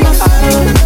Voices in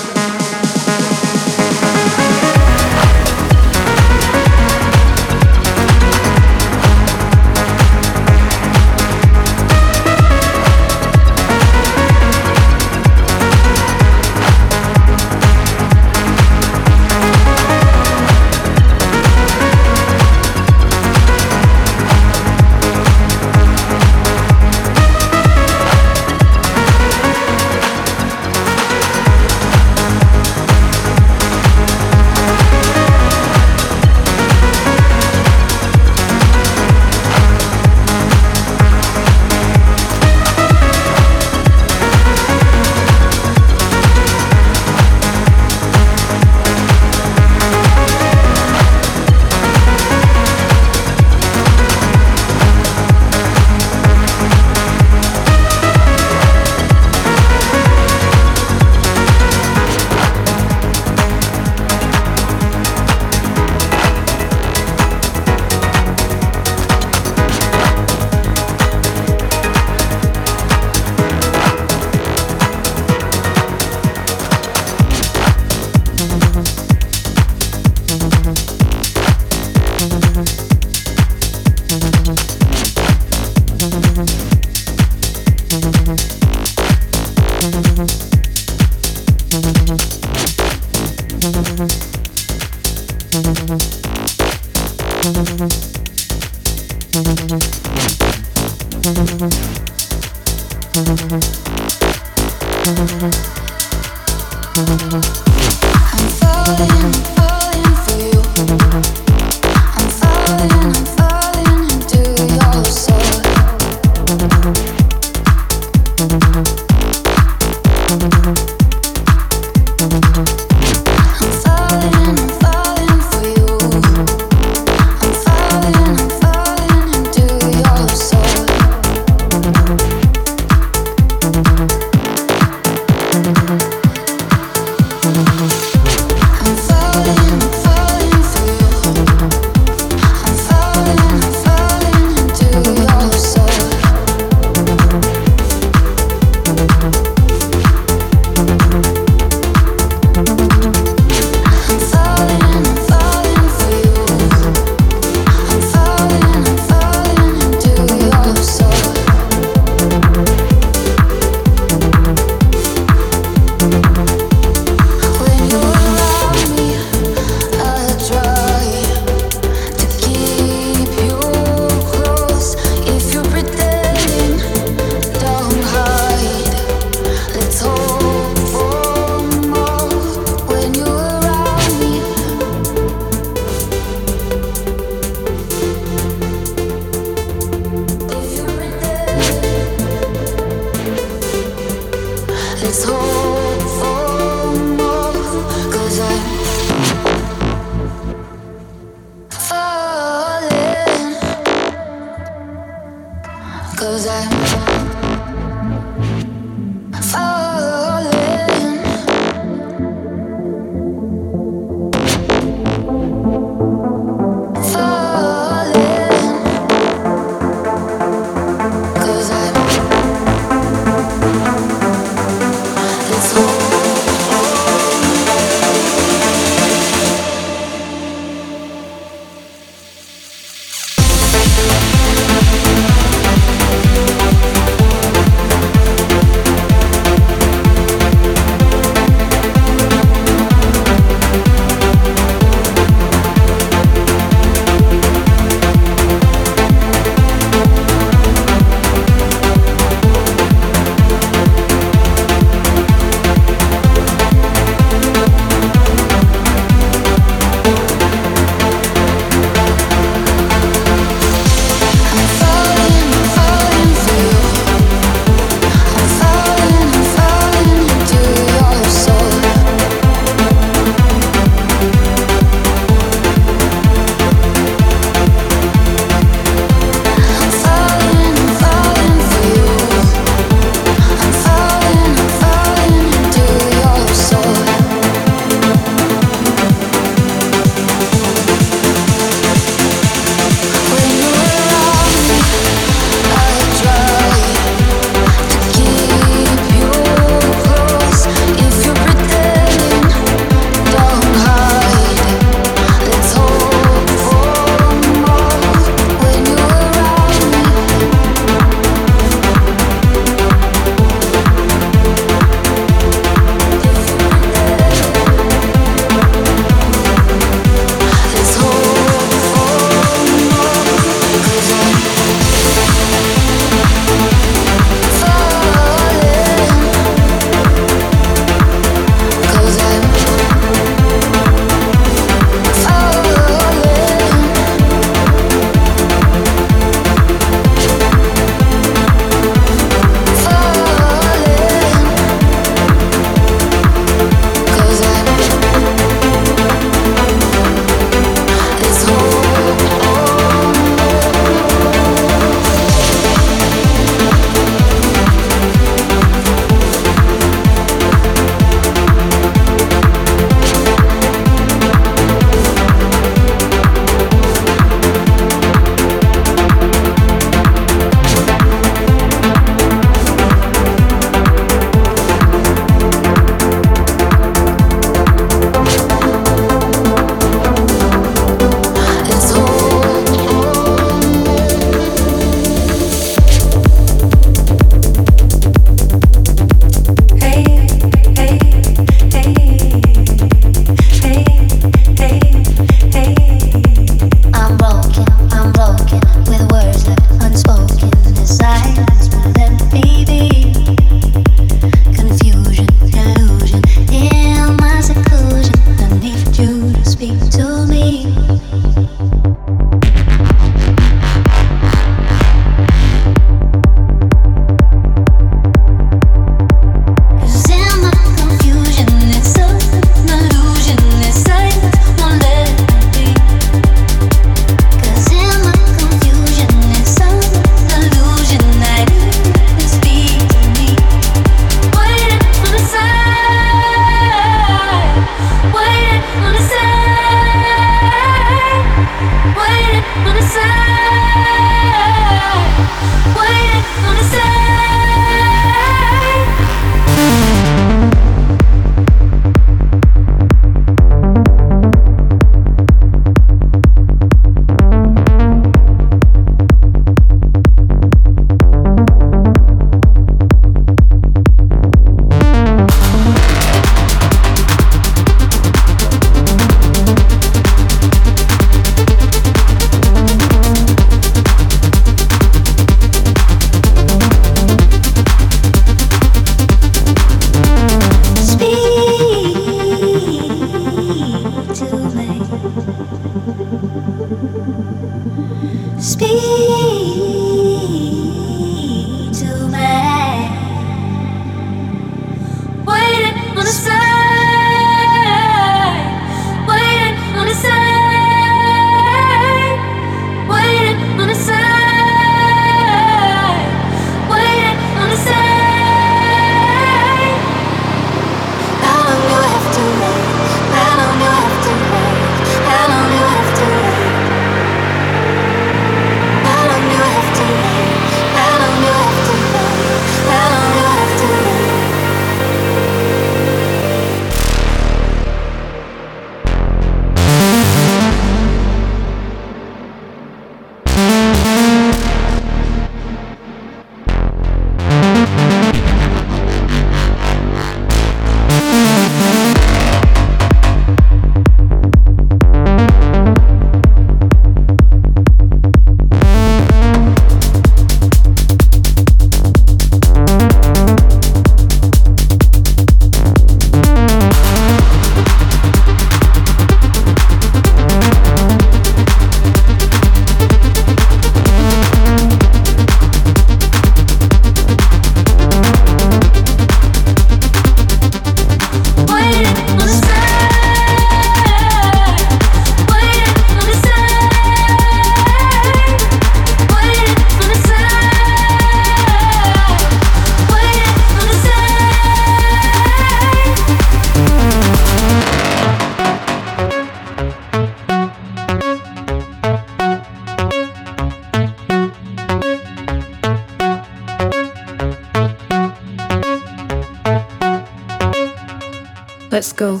Go.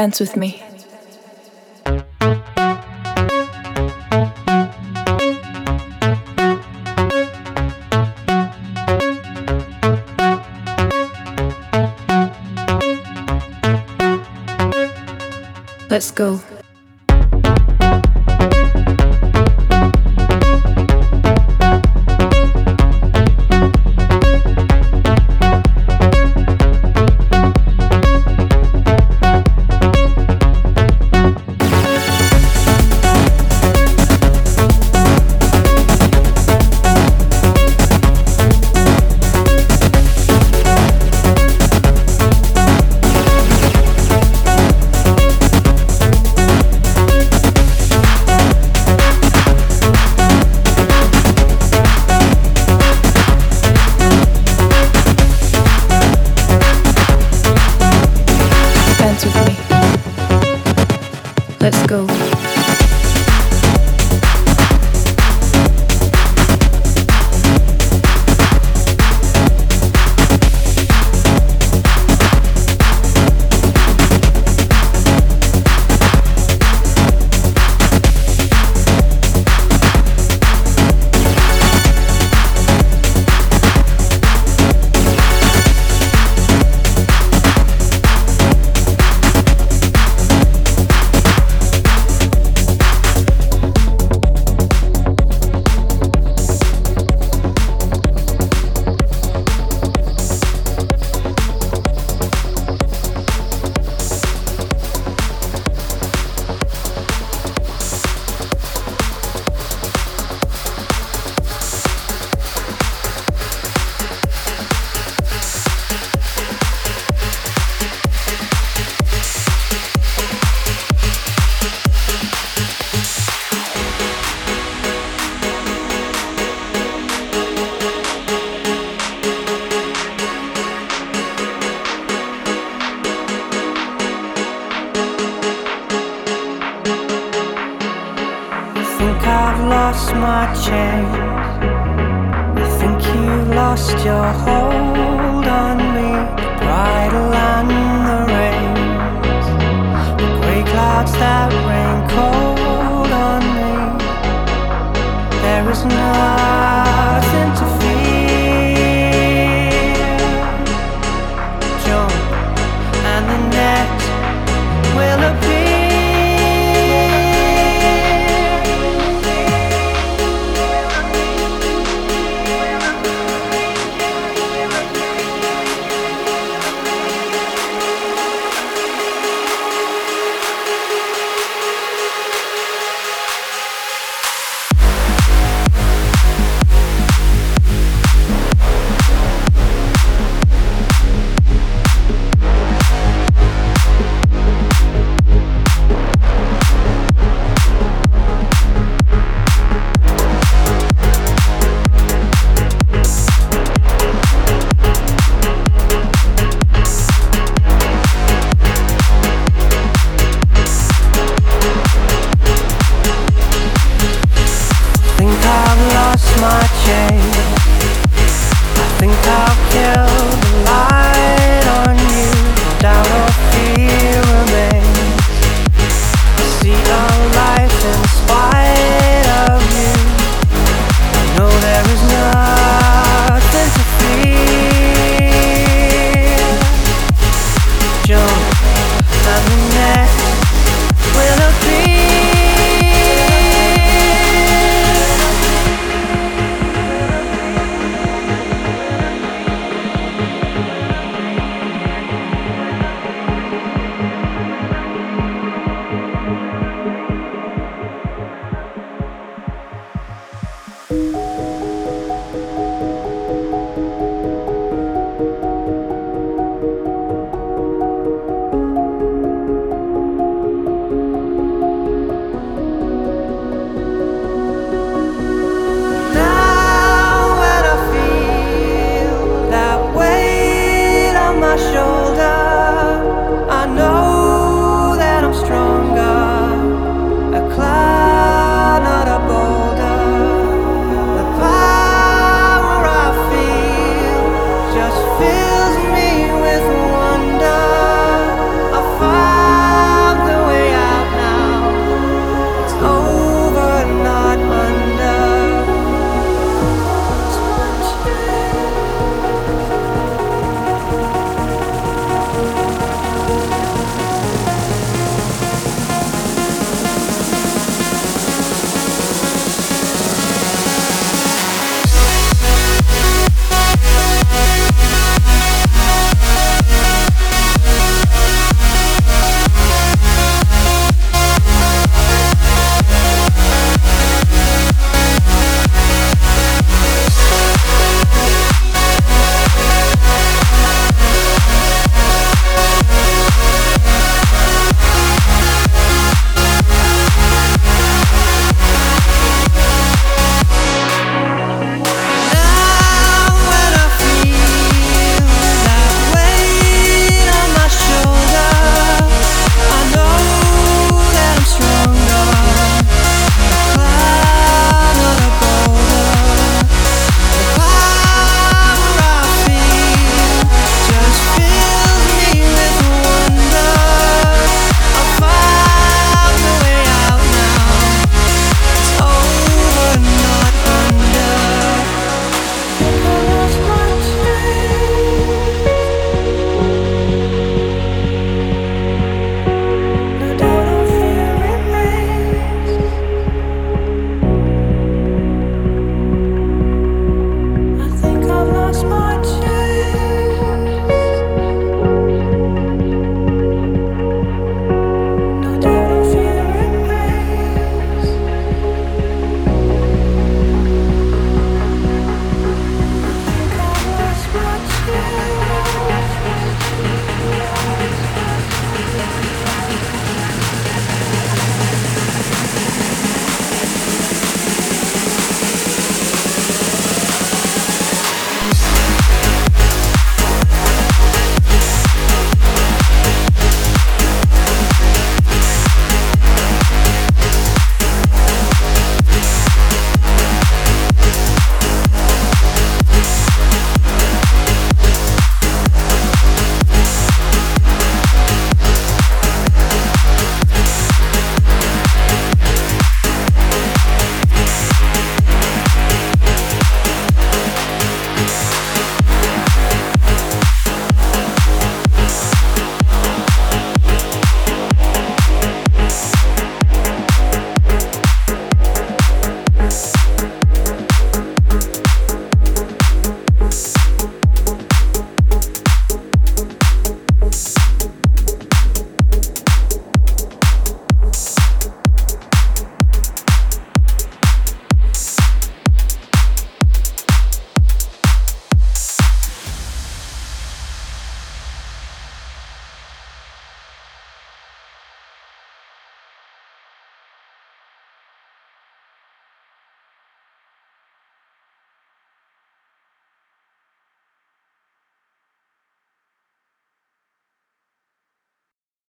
Dance with me. Let's go.